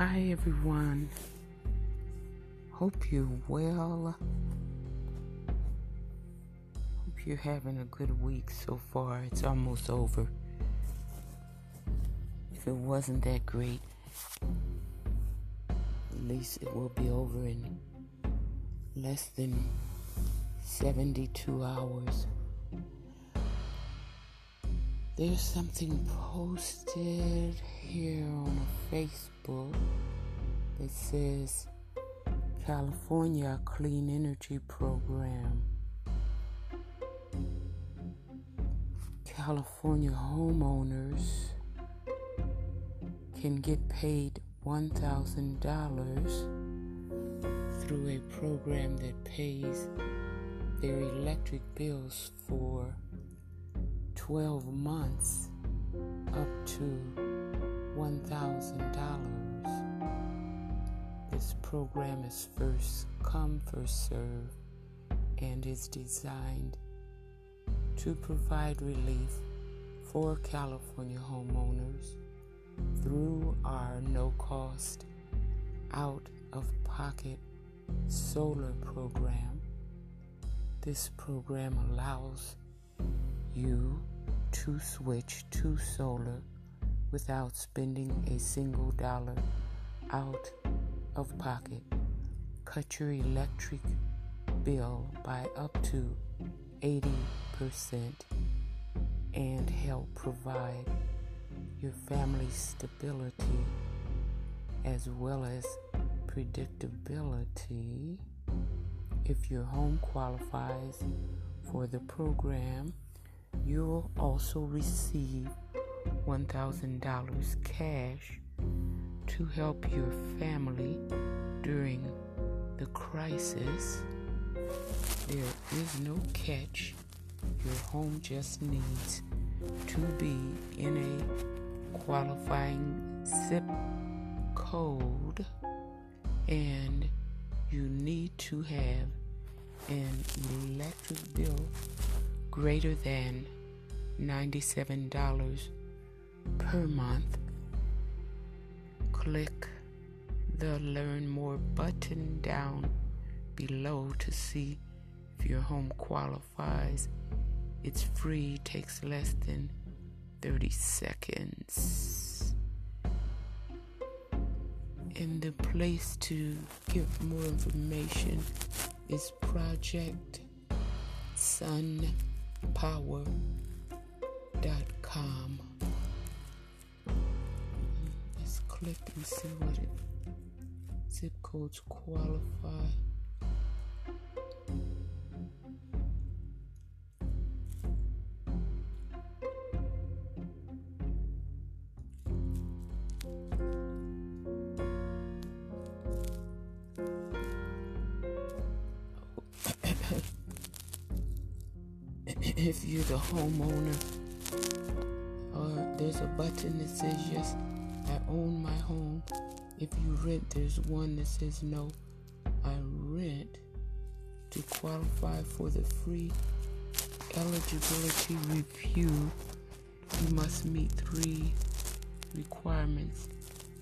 Hi, everyone. Hope you're well. Hope you're having a good week so far. It's almost over. If it wasn't that great, at least it will be over in less than 72 hours. There's something posted here on Facebook that says California Clean Energy Program. California homeowners can get paid $1,000 through a program that pays their electric bills for 12 months up to $1,000. This program is first come, first serve and is designed to provide relief for California homeowners through our no cost, out of pocket solar program. This program allows you to switch to solar without spending a single dollar out of pocket. Cut your electric bill by up to 80% and help provide your family's stability as well as predictability. If your home qualifies for the program, you'll also receive $1,000 cash to help your family during the crisis. There is no catch. Your home just needs to be in a qualifying zip code and you need to have an electric bill greater than $97 per month. Click the Learn More button down below to see if your home qualifies. It's free, takes less than 30 seconds. And the place to get more information is Project Sunpower.com. Let's click and see what it zip codes qualify. If you're the homeowner, uh, there's a button that says yes, I own my home. If you rent, there's one that says no, I rent. To qualify for the free eligibility review, you must meet three requirements.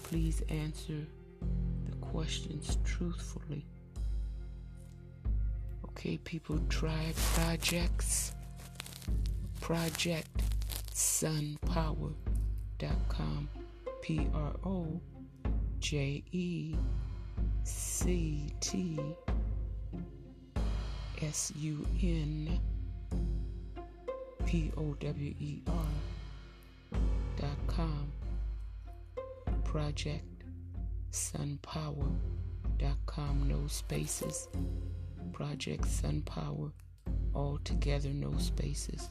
Please answer the questions truthfully. Okay, people, try projects. Project Sunpower.com. P R O J E C T S U N P O W E R dot com. Project. No spaces. Project Sunpower. All together, no spaces.